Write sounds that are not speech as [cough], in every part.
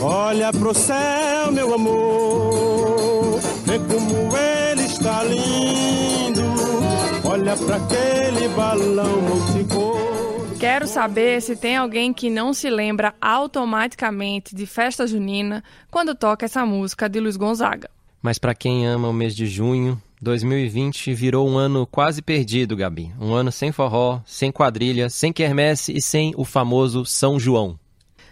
Olha pro céu, meu amor, vê como ele está lindo. Olha para aquele balão multicor. Quero saber se tem alguém que não se lembra automaticamente de festa junina quando toca essa música de Luiz Gonzaga. Mas para quem ama o mês de junho, 2020 virou um ano quase perdido, Gabi. Um ano sem forró, sem quadrilha, sem quermesse e sem o famoso São João.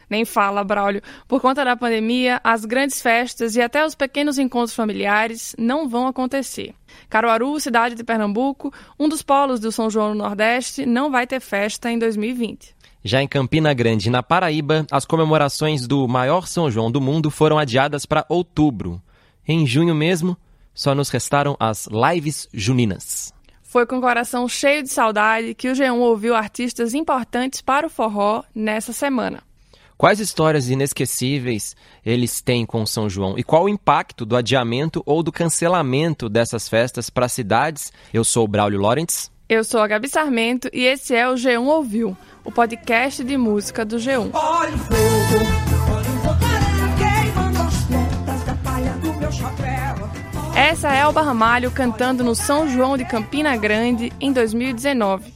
Nem fala, Braulio. Por conta da pandemia, as grandes festas e até os pequenos encontros familiares não vão acontecer. Caruaru, cidade de Pernambuco, um dos polos do São João no Nordeste, não vai ter festa em 2020. Já em Campina Grande, na Paraíba, as comemorações do maior São João do mundo foram adiadas para outubro. Em junho mesmo, só nos restaram as lives juninas. Foi com o coração cheio de saudade que o G1 ouviu artistas importantes para o forró nessa semana. Quais histórias inesquecíveis eles têm com São João e qual o impacto do adiamento ou do cancelamento dessas festas para cidades? Eu sou o Braulio Lawrence. Eu sou a Gabi Sarmento e esse é o G1 Ouviu, o podcast de música do G1. Olha o fogo, olha o fogareiro queimando as pontas da palha do meu chapéu. Essa é Elba Ramalho cantando no São João de Campina Grande em 2019.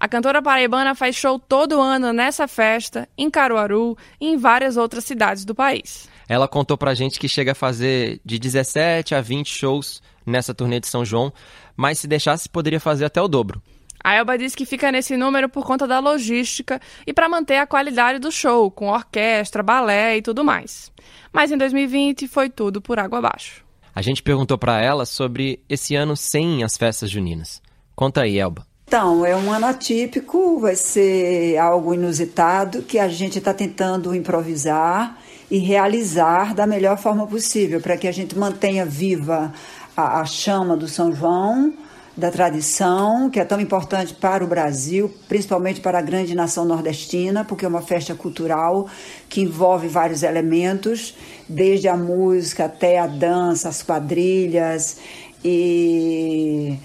A cantora paraibana faz show todo ano nessa festa, em Caruaru e em várias outras cidades do país. Ela contou pra gente que chega a fazer de 17 a 20 shows nessa turnê de São João, mas se deixasse poderia fazer até o dobro. A Elba diz que fica nesse número por conta da logística e para manter a qualidade do show, com orquestra, balé e tudo mais. Mas em 2020 foi tudo por água abaixo. A gente perguntou para ela sobre esse ano sem as festas juninas. Conta aí, Elba. Então, é um ano atípico, vai ser algo inusitado que a gente está tentando improvisar e realizar da melhor forma possível, para que a gente mantenha viva a, a, chama do São João, da tradição, que é tão importante para o Brasil, principalmente para a grande nação nordestina, porque é uma festa cultural que envolve vários elementos, desde a música até a dança, as quadrilhas e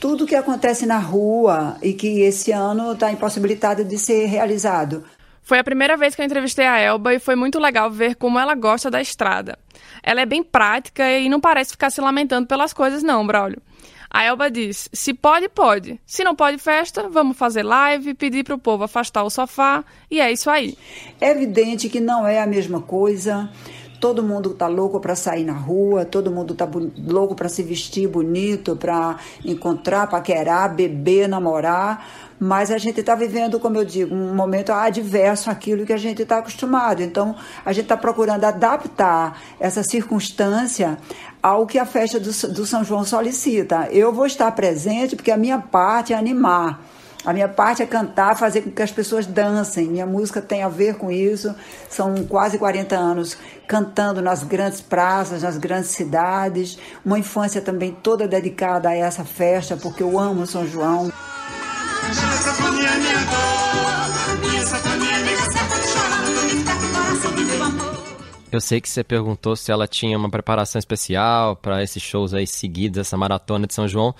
tudo que acontece na rua e que esse ano está impossibilitado de ser realizado. Foi a primeira vez que eu entrevistei a Elba e foi muito legal ver como ela gosta da estrada. Ela é bem prática e não parece ficar se lamentando pelas coisas, não, Braulio. A Elba diz: se pode, pode. Se não pode festa, vamos fazer live, pedir para o povo afastar o sofá e é isso aí. É evidente que não é a mesma coisa. Todo mundo tá louco para sair na rua, todo mundo tá louco para se vestir bonito, para encontrar, paquerar, beber, namorar. Mas a gente está vivendo, como eu digo, um momento adverso àquilo que a gente está acostumado. Então, a gente está procurando adaptar essa circunstância ao que a festa do, do São João solicita. Eu vou estar presente porque a minha parte é animar. A minha parte é cantar, fazer com que as pessoas dancem. Minha música tem a ver com isso. São quase 40 anos cantando nas grandes praças, nas grandes cidades. Uma infância também toda dedicada a essa festa, porque eu amo São João. Eu sei que você perguntou se ela tinha uma preparação especial para esses shows aí seguidos, essa maratona de São João.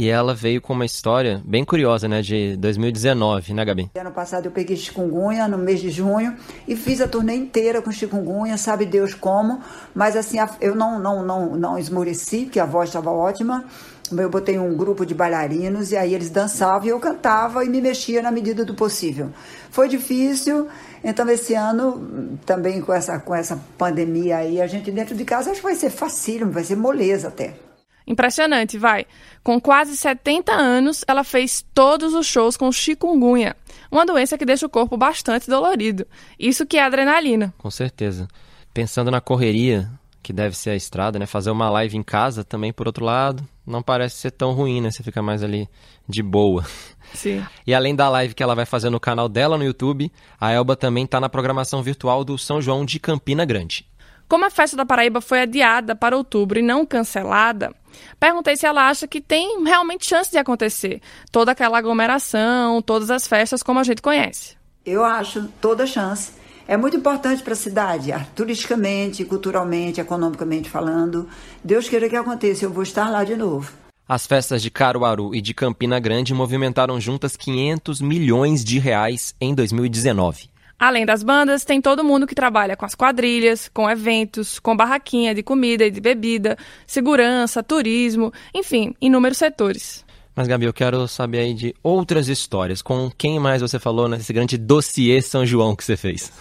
E ela veio com uma história bem curiosa, né, de 2019, né, Gabi? Ano passado eu peguei chikungunya no mês de junho e fiz a turnê inteira com chikungunya, sabe Deus como, mas assim, eu não não não não esmoreci, porque a voz estava ótima. Eu botei um grupo de bailarinos e aí eles dançavam e eu cantava e me mexia na medida do possível. Foi difícil, então esse ano também com essa com essa pandemia aí, a gente dentro de casa acho que vai ser facílimo, vai ser moleza até. Impressionante, vai. Com quase 70 anos, ela fez todos os shows com chikungunya, uma doença que deixa o corpo bastante dolorido. Isso que é adrenalina. Com certeza. Pensando na correria que deve ser a estrada, né? Fazer uma live em casa também, por outro lado, não parece ser tão ruim, né? Você fica mais ali de boa. Sim. [laughs] E além da live que ela vai fazer no canal dela no YouTube, a Elba também está na programação virtual do São João de Campina Grande. Como a festa da Paraíba foi adiada para outubro e não cancelada, perguntei se ela acha que tem realmente chance de acontecer toda aquela aglomeração, todas as festas como a gente conhece. Eu acho toda chance. É muito importante para a cidade, turisticamente, culturalmente, economicamente falando. Deus queira que aconteça, eu vou estar lá de novo. As festas de Caruaru e de Campina Grande movimentaram juntas 500 milhões de reais em 2019. Além das bandas, tem todo mundo que trabalha com as quadrilhas, com eventos, com barraquinha de comida e de bebida, segurança, turismo, enfim, inúmeros setores. Mas, Gabi, eu quero saber aí de outras histórias. Com quem mais você falou nesse grande dossiê São João que você fez?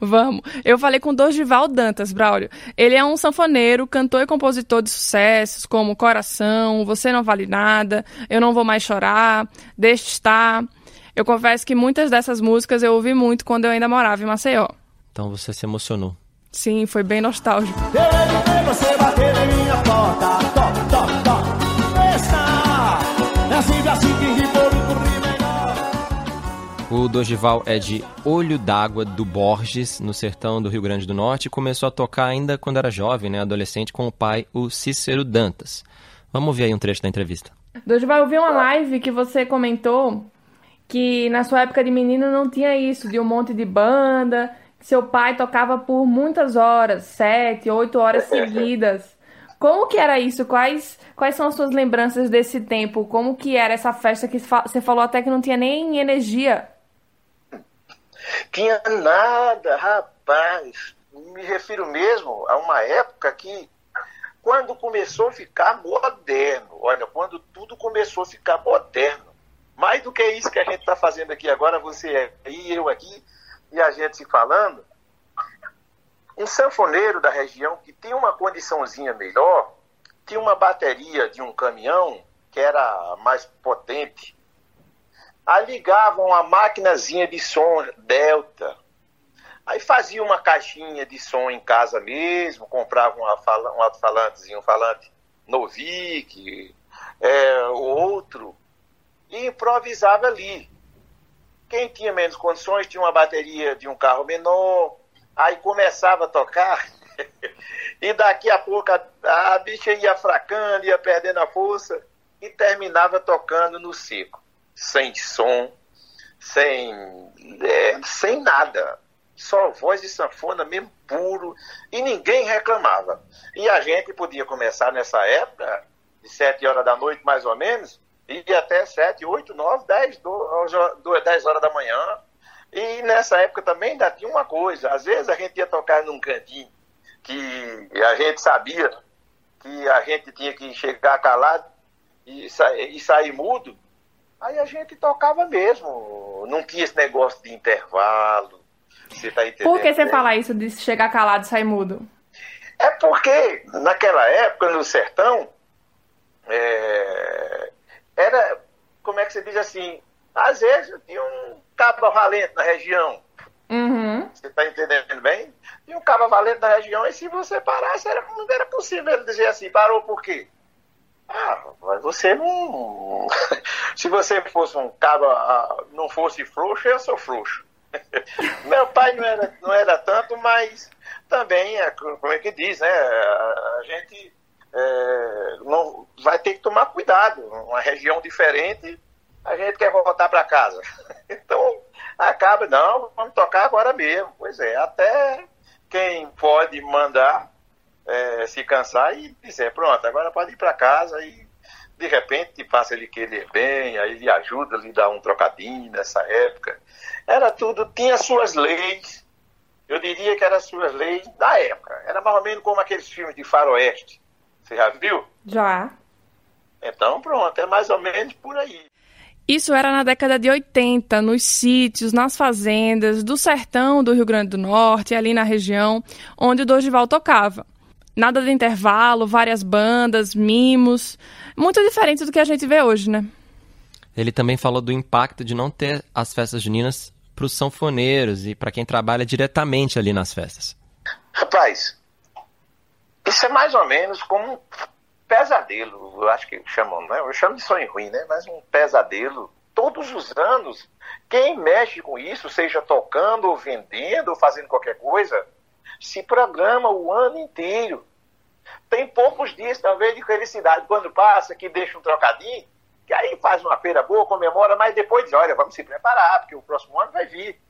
Vamos. Eu falei com Dorival Dantas, Braulio. Ele é um sanfoneiro, cantor e compositor de sucessos como Coração, Você Não Vale Nada, Eu Não Vou Mais Chorar, Deixe Estar. Eu confesso que muitas dessas músicas eu ouvi muito quando eu ainda morava em Maceió. Então você se emocionou. Sim, foi bem nostálgico. Terei você bater em minha porta, toque, toque, toque. Está, é assim que. O Dorival é de Olho d'Água do Borges, no sertão do Rio Grande do Norte, e começou a tocar ainda quando era jovem, né, adolescente, com o pai, o Cícero Dantas. Vamos ver aí um trecho da entrevista. Dorival, eu vi uma live que você comentou que na sua época de menino não tinha isso, de um monte de banda, que seu pai tocava por muitas horas, sete, oito horas [laughs] seguidas. Como que era isso? Quais, quais são as suas lembranças desse tempo? Como que era essa festa que você falou até que não tinha nem energia? Tinha nada, rapaz. Me refiro mesmo a uma época que, quando começou a ficar moderno, olha, quando tudo começou a ficar moderno, mais do que isso que a gente está fazendo aqui agora, você aí, eu aqui, e a gente se falando, um sanfoneiro da região que tinha uma condiçãozinha melhor, tinha uma bateria de um caminhão que era mais potente, Aí ligavam a maquinazinha de som Delta. Aí fazia uma caixinha de som em casa mesmo, comprava um, um alto-falantezinho, um falante Novik, é, outro, e improvisava ali. Quem tinha menos condições tinha uma bateria de um carro menor, aí começava a tocar, [laughs] e daqui a pouco a, a bicha ia fracando, ia perdendo a força, e terminava tocando no seco sem som, sem, é, sem nada. Só voz de sanfona mesmo puro. E ninguém reclamava. E a gente podia começar nessa época, de 7 horas da noite mais ou menos, e ir até 7, 8, 9, 10, 10 horas da manhã. E nessa época também ainda tinha uma coisa. Às vezes a gente ia tocar num cantinho que a gente sabia que a gente tinha que chegar calado e, sa e sair mudo. Aí a gente tocava mesmo. Não tinha esse negócio de intervalo. Você tá entendendo? Por que você fala isso de chegar calado e sair mudo? É porque naquela época, no sertão, é, era, como é que você diz assim, às vezes tinha um cabo valente na região. Uhum. Você está entendendo bem? Tinha um cabo valente na região, e se você parasse, era, não era possível ele dizer assim, parou por quê? Ah, mas você não. [laughs] Se você fosse um cabo, ah, não fosse frouxo, eu sou frouxo. [laughs] Meu pai não era, não era tanto, mas também, é, como é que diz, né? A gente é, não, vai ter que tomar cuidado. Uma região diferente, a gente quer voltar para casa. [laughs] Então, acaba, não, vamos tocar agora mesmo. Pois é, até quem pode mandar é, se cansar e dizer, pronto, agora pode ir para casa e de repente passa ele querer bem, aí ele ajuda, lhe dá um trocadinho nessa época. Era tudo, tinha suas leis, eu diria que eram as suas leis da época. Era mais ou menos como aqueles filmes de faroeste. Você já viu? Já. Então pronto, é mais ou menos por aí. Isso era na década de 80, nos sítios, nas fazendas, do sertão do Rio Grande do Norte, ali na região onde o Dorival tocava. Nada de intervalo, várias bandas, mimos. Muito diferente do que a gente vê hoje, né? Ele também falou do impacto de não ter as festas juninas para os sanfoneiros e para quem trabalha diretamente ali nas festas. Rapaz, isso é mais ou menos como um pesadelo, eu acho que chamam, né? Eu chamo de sonho ruim, né? Mas um pesadelo. Todos os anos, quem mexe com isso, seja tocando ou vendendo ou fazendo qualquer coisa, se programa o ano inteiro. Tem poucos dias talvez de felicidade quando passa, que deixa um trocadinho, que aí faz uma feira boa, comemora, mas depois diz, olha, vamos se preparar, porque o próximo ano vai vir.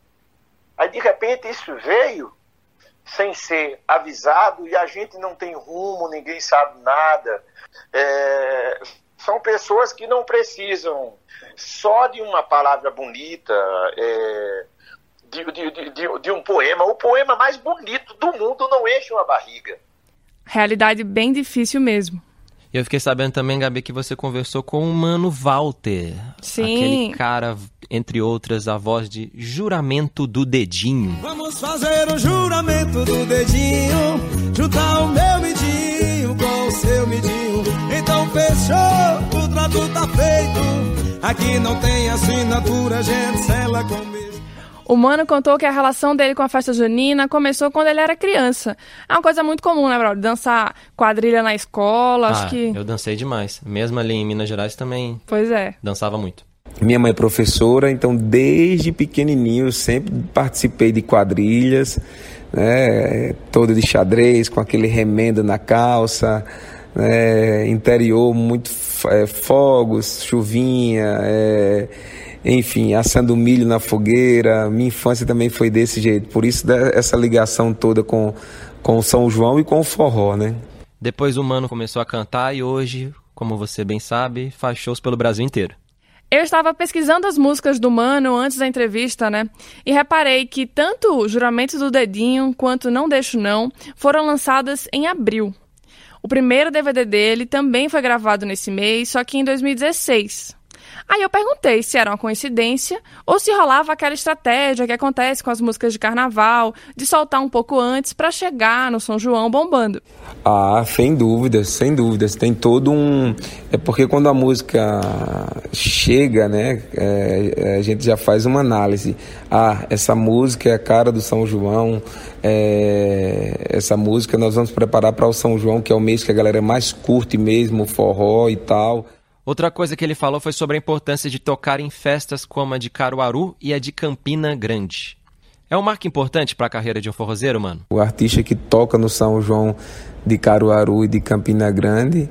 Aí de repente isso veio sem ser avisado e a gente não tem rumo, ninguém sabe nada. É, são pessoas que não precisam só de uma palavra bonita, é, de, de, de, de- um poema. O poema mais bonito do mundo não enche uma barriga. Realidade bem difícil mesmo. E eu fiquei sabendo também, Gabi, que você conversou com o Mano Walter. Sim. Aquele cara, entre outras, a voz de Juramento do Dedinho. Vamos fazer o juramento do dedinho, juntar o meu midinho com o seu midinho. Então fechou, o trato tá feito. Aqui não tem assinatura, gente, sela com beijo. O Mano contou que a relação dele com a festa junina começou quando ele era criança. É uma coisa muito comum, né, Braulio? Dançar quadrilha na escola, acho ah, que... eu dancei demais. Mesmo ali em Minas Gerais também Pois é. dançava muito. Minha mãe é professora, então desde pequenininho eu sempre participei de quadrilhas, né, toda de xadrez, com aquele remendo na calça, né, interior muito é, fogos, chuvinha, é, enfim, assando milho na fogueira. Minha infância também foi desse jeito, por isso né, essa ligação toda com, com o São João e com o forró, né? Depois o Mano começou a cantar e hoje, como você bem sabe, faz shows pelo Brasil inteiro. Eu estava pesquisando as músicas do Mano antes da entrevista, né? E reparei que tanto Juramento do Dedinho quanto Não Deixo Não foram lançadas em abril. O primeiro DVD dele também foi gravado nesse mês, só que em 2016. Aí eu perguntei se era uma coincidência ou se rolava aquela estratégia que acontece com as músicas de carnaval, de soltar um pouco antes para chegar no São João bombando. Ah, sem dúvidas, sem dúvidas. Tem todo um. É porque quando a música chega, né, é, a gente já faz uma análise. Ah, essa música é a cara do São João. é, Essa música nós vamos preparar para o São João, que é o mês que a galera mais curte mesmo, forró e tal. Outra coisa que ele falou foi sobre a importância de tocar em festas como a de Caruaru e a de Campina Grande. É um marco importante para a carreira de um forrozeiro, mano? O artista que toca no São João de Caruaru e de Campina Grande,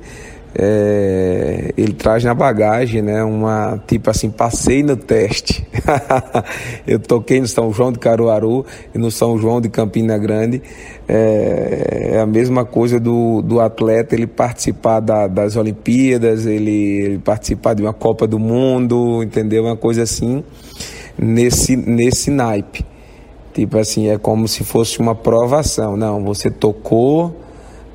é, ele traz na bagagem, né, uma tipo assim, passei no teste. [laughs] eu toquei no São João de Caruaru e no São João de Campina Grande. É, é a mesma coisa do, do atleta ele participar da- das Olimpíadas, ele, ele participar de uma Copa do Mundo, entendeu? Uma coisa assim, nesse, nesse naipe. Tipo assim, é como se fosse uma provação. Não, você tocou,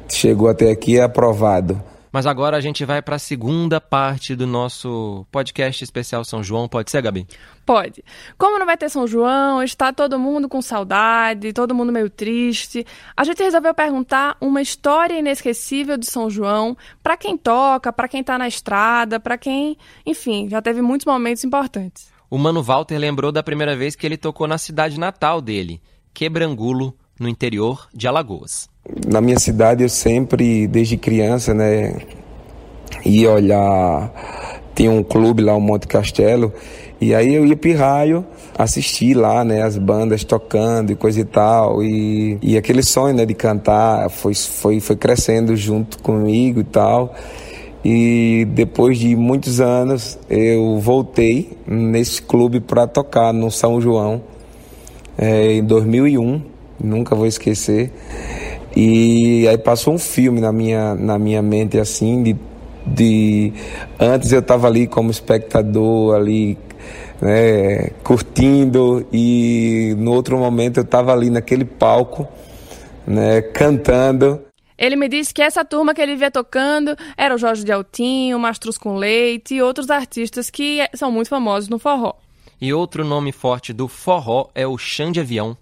chegou até aqui, é aprovado. Mas agora a gente vai para a segunda parte do nosso podcast especial São João. Pode ser, Gabi? Pode. Como não vai ter São João, está todo mundo com saudade, todo mundo meio triste. A gente resolveu perguntar uma história inesquecível de São João para quem toca, para quem tá na estrada, para quem, enfim, já teve muitos momentos importantes. O Mano Walter lembrou da primeira vez que ele tocou na cidade natal dele, Quebrangulo, no interior de Alagoas. Na minha cidade eu sempre, desde criança, né, ia olhar, tinha um clube lá, o Monte Castelo, e aí eu ia pirraio assistir lá, né, as bandas tocando e coisa e tal, e, e aquele sonho, né, de cantar foi, foi, foi crescendo junto comigo e tal, e depois de muitos anos eu voltei nesse clube para tocar no São João, é, em 2001, nunca vou esquecer. E aí passou um filme na minha, na minha mente assim de, de antes eu estava ali como espectador ali né, curtindo e no outro momento eu estava ali naquele palco né, cantando Ele me disse que essa turma que ele via tocando era o Jorge de Altinho, Mastros com Leite e outros artistas que são muito famosos no forró. E outro nome forte do forró é o Xande Avião.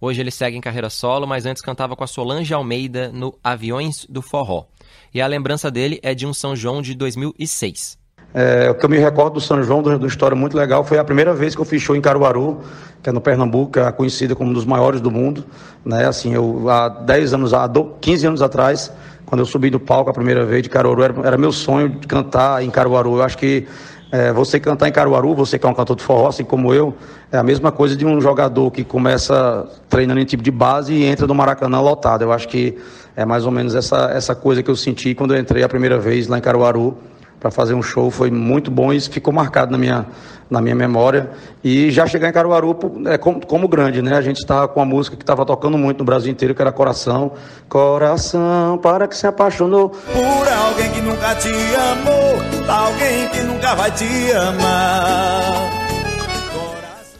Hoje ele segue em carreira solo, mas antes cantava com a Solange Almeida no Aviões do Forró. E a lembrança dele é de um São João de 2006. É, o que eu me recordo do São João, uma história muito legal, foi a primeira vez que eu fiz show em Caruaru, que é no Pernambuco, é conhecida como um dos maiores do mundo. Né? Assim, eu, há 10 anos, há 15 anos atrás, quando eu subi do palco a primeira vez de Caruaru, era, era meu sonho de cantar em Caruaru. Eu acho que é, você cantar em Caruaru, você que é um cantor de forró, assim como eu, é a mesma coisa de um jogador que começa treinando em tipo de base e entra no Maracanã lotado. Eu acho que é mais ou menos essa, essa coisa que eu senti quando eu entrei a primeira vez lá em Caruaru para fazer um show. Foi muito bom e isso ficou marcado na minha, na minha memória. E já chegar em Caruaru é como, como grande, né? A gente está com a música que estava tocando muito no Brasil inteiro, que era Coração. Coração, para que se apaixonou. Por alguém que nunca te amou, alguém que nunca vai te amar.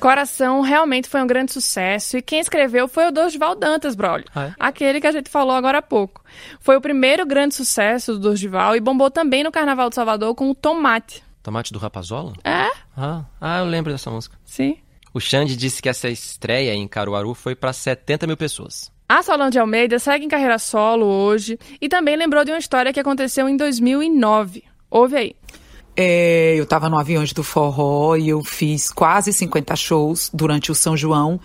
Coração realmente foi um grande sucesso e quem escreveu foi o Dorival Dantas, Braulio. Ah, é? Aquele que a gente falou agora há pouco. Foi o primeiro grande sucesso do Dorival e bombou também no Carnaval de Salvador com o Tomate. Tomate do Rapazola? É? Ah, ah, eu lembro dessa música. Sim. O Xande disse que essa estreia em Caruaru foi para 70 mil pessoas. A Solange Almeida segue em carreira solo hoje e também lembrou de uma história que aconteceu em 2009. Ouve aí. É, eu estava no Aviões do Forró e eu fiz quase 50 shows durante o São João.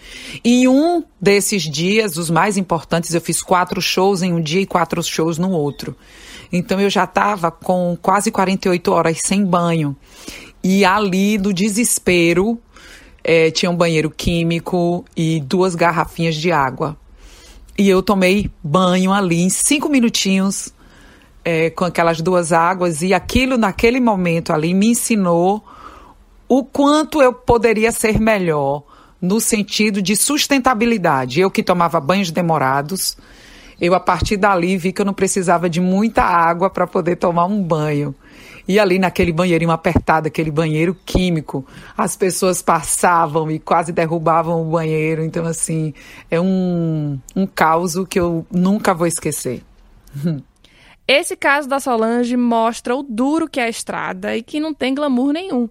E um desses dias, os mais importantes, eu fiz quatro shows em um dia e quatro shows no outro. Então eu já estava com quase 48 horas sem banho. E ali, no desespero, é, tinha um banheiro químico e duas garrafinhas de água. E eu tomei banho ali em cinco minutinhos é, com aquelas duas águas e aquilo naquele momento ali me ensinou o quanto eu poderia ser melhor no sentido de sustentabilidade. Eu que tomava banhos demorados, eu a partir dali vi que eu não precisava de muita água para poder tomar um banho. E ali naquele banheirinho apertado, aquele banheiro químico, as pessoas passavam e quase derrubavam o banheiro. Então, assim, é um, um caos que eu nunca vou esquecer. [laughs] Esse caso da Solange mostra o duro que é a estrada e que não tem glamour nenhum.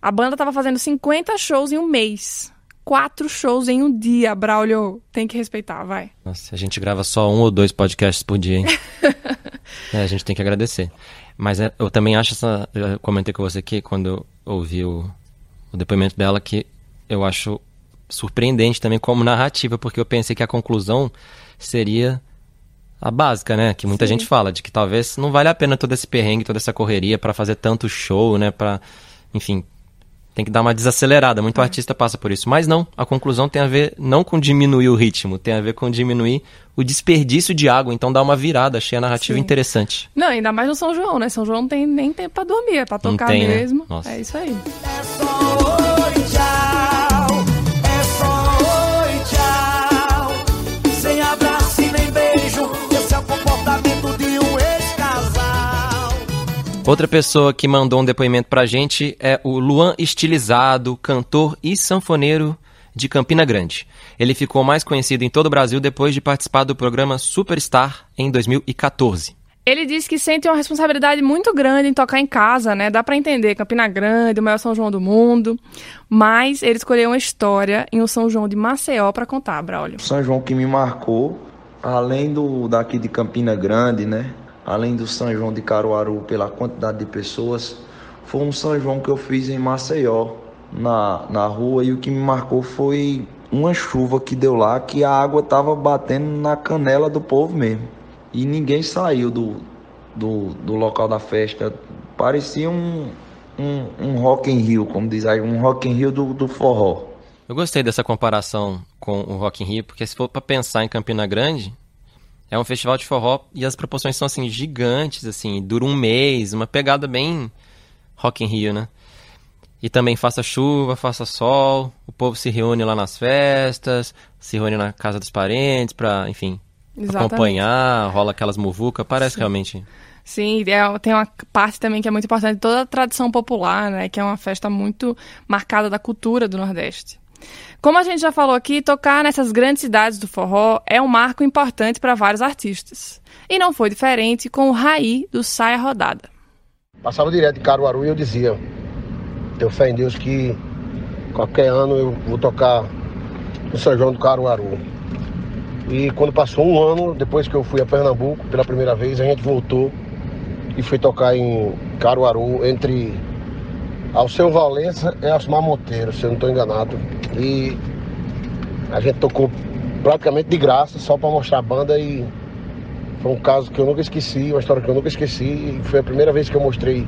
A banda estava fazendo 50 shows em um mês. Quatro shows em um dia, Braulio. Tem que respeitar, vai. Nossa, a gente grava só um ou dois podcasts por dia, hein? [laughs] é, a gente tem que agradecer. Mas é, eu também acho essa. Eu comentei com você aqui quando eu ouvi o, o depoimento dela que eu acho surpreendente também como narrativa, porque eu pensei que a conclusão seria a básica, né? Que muita Sim. gente fala, de que talvez não vale a pena todo esse perrengue, toda essa correria para fazer tanto show, né? Pra, enfim, tem que dar uma desacelerada. Muito artista passa por isso. Mas não, a conclusão tem a ver não com diminuir o ritmo, tem a ver com diminuir o desperdício de água. Então dá uma virada, achei a narrativa Sim. interessante. Não, ainda mais no São João, né? São João não tem nem tempo pra dormir, é pra tocar tem, né? mesmo. Nossa. É isso aí. É Outra pessoa que mandou um depoimento pra gente é o Luan Estilizado, cantor e sanfoneiro de Campina Grande. Ele ficou mais conhecido em todo o Brasil depois de participar do programa Superstar em 2014. Ele disse que sente uma responsabilidade muito grande em tocar em casa, né? Dá pra entender, Campina Grande, o maior São João do mundo. Mas ele escolheu uma história em um São João de Maceió pra contar, Braulio. São João que me marcou, além do daqui de Campina Grande, né? Além do São João de Caruaru pela quantidade de pessoas, foi um São João que eu fiz em Maceió, na, na rua, e o que me marcou foi uma chuva que deu lá, que a água tava batendo na canela do povo mesmo. E ninguém saiu do, do, do local da festa. Parecia um, um, um Rock in Rio, como diz aí, um Rock in Rio do, do forró. Eu gostei dessa comparação com o Rock in Rio, porque se for pra pensar em Campina Grande, é um festival de forró e as proporções são assim gigantes, assim, dura um mês, uma pegada bem Rock in Rio, né? E também faça chuva, faça sol, o povo se reúne lá nas festas, se reúne na casa dos parentes pra, enfim, Exatamente. acompanhar, rola aquelas muvucas, parece realmente. Sim, é- tem uma parte também que é muito importante, toda a tradição popular, né? Que é uma festa muito marcada da cultura do Nordeste. Como a gente já falou aqui, tocar nessas grandes cidades do forró é um marco importante para vários artistas. E não foi diferente com o Raí do Saia Rodada. Passava direto de Caruaru e eu dizia, tenho fé em Deus que qualquer ano eu vou tocar no São João do Caruaru. E quando passou um ano, depois que eu fui a Pernambuco pela primeira vez, a gente voltou e foi tocar em Caruaru entre Alceu Valença e Asmar Monteiro, se eu não estou enganado. E a gente tocou praticamente de graça, só para mostrar a banda e foi um caso que eu nunca esqueci, uma história que eu nunca esqueci. E foi a primeira vez que eu mostrei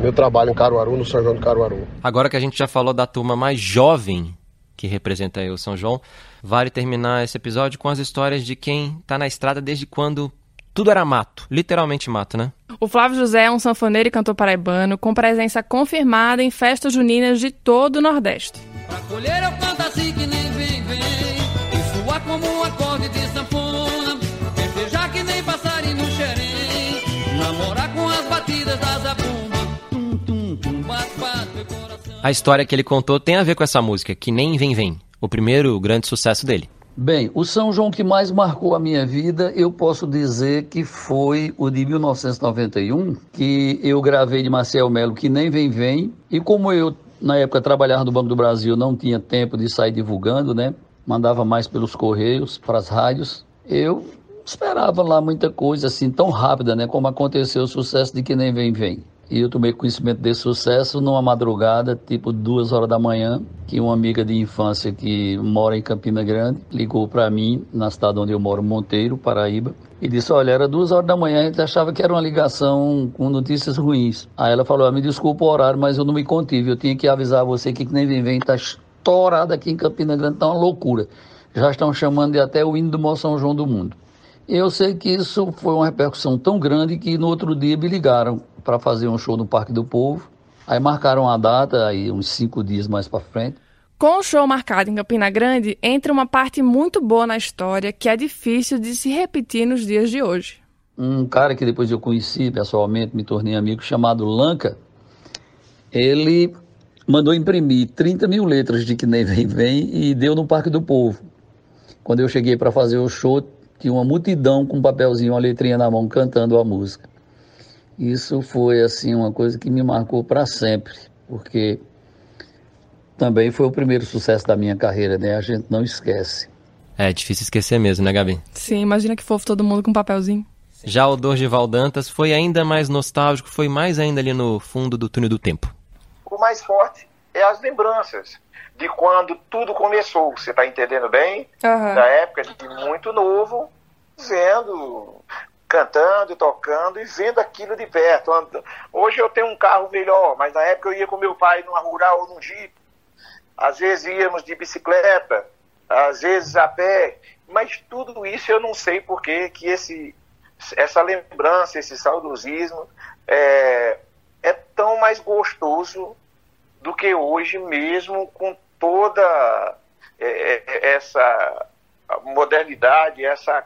meu trabalho em Caruaru, no São João do Caruaru. Agora que a gente já falou da turma mais jovem que representa aí o São João, vale terminar esse episódio com as histórias de quem tá na estrada desde quando tudo era mato, literalmente mato, né? O Flávio José é um sanfoneiro e cantor paraibano com presença confirmada em festas juninas de todo o Nordeste. Pra colher eu canto assim que nem vem, vem. E suar como um acorde de sanfona. Festejar que nem passarinho no xerém. Namorar com as batidas da zabumba. Tum, tum, tum, bate, bate meu coração. A história que ele contou tem a ver com essa música, Que Nem Vem Vem, o primeiro grande sucesso dele. Bem, o São João que mais marcou a minha vida, eu posso dizer que foi o de 1991, que eu gravei de Marcel Melo, que nem vem vem, e como eu na época trabalhava no Banco do Brasil, não tinha tempo de sair divulgando, né? Mandava mais pelos correios, para as rádios. Eu esperava lá muita coisa assim tão rápida, né? Como aconteceu o sucesso de que nem vem vem. E eu tomei conhecimento desse sucesso numa madrugada, tipo duas horas da manhã, que uma amiga de infância que mora em Campina Grande ligou para mim, na cidade onde eu moro, Monteiro, Paraíba, e disse: Olha, era duas horas da manhã, a gente achava que era uma ligação com notícias ruins. Aí ela falou: ah, Me desculpa o horário, mas eu não me contive, eu tinha que avisar você que, que nem vem, vem, tá estourado aqui em Campina Grande, tá uma loucura. Já estão chamando de até o hino do maior São João do mundo. Eu sei que isso foi uma repercussão tão grande que no outro dia me ligaram para fazer um show no Parque do Povo. Aí marcaram a data, aí uns cinco dias mais para frente. Com o show marcado em Campina Grande, entra uma parte muito boa na história que é difícil de se repetir nos dias de hoje. Um cara que depois eu conheci pessoalmente, me tornei amigo, chamado Lanca, ele mandou imprimir 30 mil letras de Que Nem Vem Vem e deu no Parque do Povo. Quando eu cheguei para fazer o show, tinha uma multidão com um papelzinho, uma letrinha na mão, cantando a música. Isso foi assim uma coisa que me marcou para sempre, porque também foi o primeiro sucesso da minha carreira, né? A gente não esquece. É difícil esquecer mesmo, né, Gabi? Sim, imagina que fofo todo mundo com um papelzinho. Já o Dorival Dantas foi ainda mais nostálgico, foi mais ainda ali no fundo do túnel do tempo. O mais forte é as lembranças de quando tudo começou, você está entendendo bem? Uhum. Da época de muito novo, vendo, cantando, tocando e vendo aquilo de perto. Hoje eu tenho um carro melhor, mas na época eu ia com meu pai numa rural ou num jeep. Às vezes íamos de bicicleta, às vezes a pé, mas tudo isso eu não sei por que esse essa lembrança, esse saudosismo é, é tão mais gostoso do que hoje mesmo com toda é, essa modernidade, essa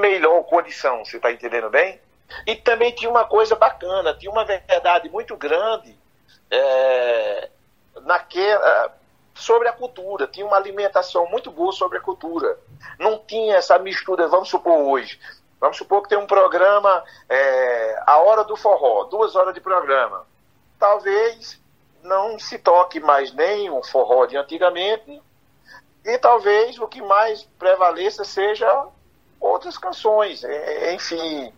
melhor condição, você está entendendo bem? E também tinha uma coisa bacana, tinha uma verdade muito grande é, naquela, sobre a cultura, tinha uma alimentação muito boa sobre a cultura. Não tinha essa mistura, vamos supor hoje, vamos supor que tem um programa, é, a hora do forró, duas horas de programa. Talvez não se toque mais nem o forró de antigamente, e talvez o que mais prevaleça seja outras canções. É, enfim,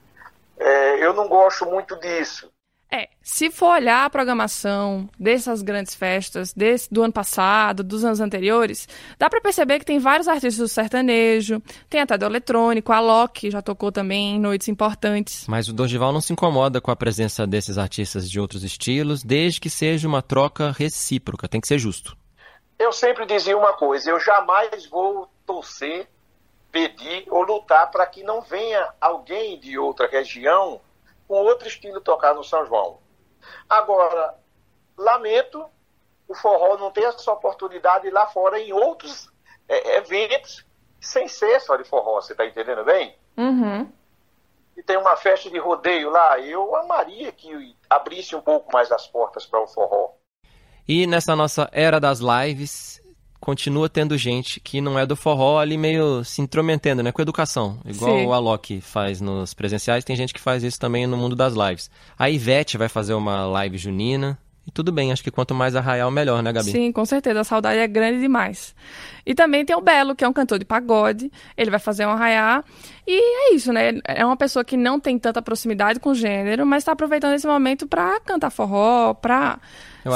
é, eu não gosto muito disso. É, se for olhar a programação dessas grandes festas, desse, do ano passado, dos anos anteriores, dá para perceber que tem vários artistas do sertanejo, tem até do eletrônico, a Loki já tocou também em noites importantes. Mas o Dorival não se incomoda com a presença desses artistas de outros estilos, desde que seja uma troca recíproca, tem que ser justo. Eu sempre dizia uma coisa, eu jamais vou torcer, pedir ou lutar para que não venha alguém de outra região com outro estilo tocar no São João. Agora, lamento o forró não ter essa oportunidade lá fora em outros é, eventos sem ser só de forró, você está entendendo bem? Uhum. E tem uma festa de rodeio lá, eu amaria que abrisse um pouco mais as portas para o forró. E nessa nossa era das lives, continua tendo gente que não é do forró ali meio se intrometendo, né? Com educação. Igual Sim. o Alok faz nos presenciais, tem gente que faz isso também no mundo das lives. A Ivete vai fazer uma live junina. E tudo bem, acho que quanto mais arraial, melhor, né, Gabi? Sim, com certeza, a saudade é grande demais. E também tem o Belo, que é um cantor de pagode, ele vai fazer um arraiá, e é isso, né? É uma pessoa que não tem tanta proximidade com o gênero, mas está aproveitando esse momento para cantar forró, para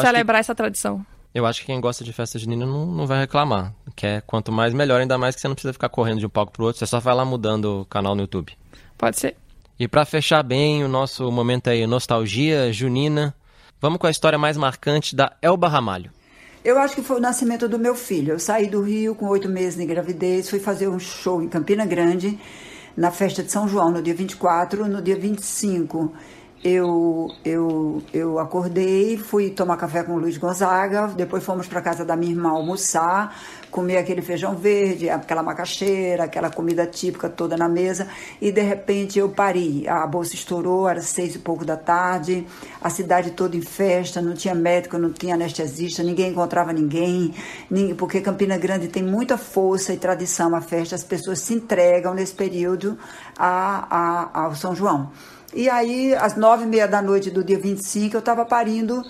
celebrar essa tradição. Eu acho que quem gosta de festa junina não, não vai reclamar. Que é quanto mais melhor, ainda mais que você não precisa ficar correndo de um palco pro outro, você só vai lá mudando o canal no YouTube. Pode ser. E para fechar bem o nosso momento aí, nostalgia junina, vamos com a história mais marcante da Elba Ramalho. Eu acho que foi o nascimento do meu filho. Eu saí do Rio com oito meses de gravidez, fui fazer um show em Campina Grande, na festa de São João, no dia 24, no dia 25. Eu, eu, eu acordei, fui tomar café com o Luiz Gonzaga, depois fomos para casa da minha irmã almoçar, comer aquele feijão verde, aquela macaxeira, aquela comida típica toda na mesa, e de repente eu parei. A bolsa estourou, era seis e pouco da tarde, a cidade toda em festa, não tinha médico, não tinha anestesista, ninguém encontrava ninguém, porque Campina Grande tem muita força e tradição a festa, as pessoas se entregam nesse período a, a, ao São João. E aí, às nove e meia da noite do dia 25, eu estava parindo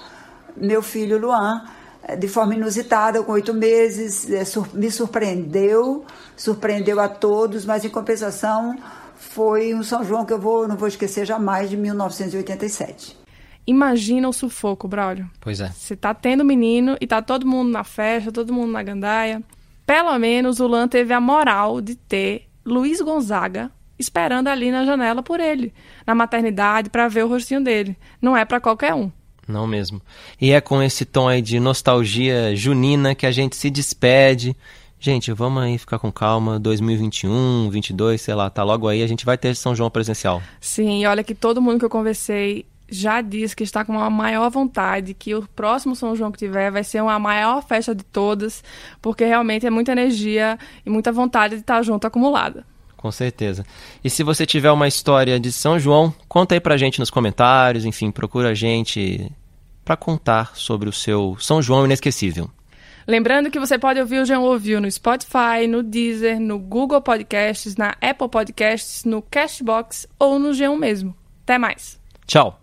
meu filho Luan, eh, de forma inusitada, com oito meses, eh, me surpreendeu, surpreendeu a todos, mas em compensação foi um São João que eu vou, não vou esquecer jamais, de 1987. Imagina o sufoco, Braulio. Pois é. Você tá tendo menino e tá todo mundo na festa, todo mundo na gandaia. Pelo menos o Luan teve a moral de ter Luiz Gonzaga esperando ali na janela por ele, na maternidade, para ver o rostinho dele. Não é para qualquer um. Não mesmo. E é com esse tom aí de nostalgia junina que a gente se despede. Gente, vamos aí ficar com calma. 2021, 22, sei lá, tá logo aí. A gente vai ter São João presencial. Sim, e olha que todo mundo que eu conversei já disse que está com uma maior vontade, que o próximo São João que tiver vai ser uma maior festa de todas, porque realmente é muita energia e muita vontade de estar junto acumulada. Com certeza. E se você tiver uma história de São João, conta aí pra gente nos comentários, enfim, procura a gente para contar sobre o seu São João inesquecível. Lembrando que você pode ouvir o João Ouviu no Spotify, no Deezer, no Google Podcasts, na Apple Podcasts, no Cashbox ou no G1 mesmo. Até mais. Tchau.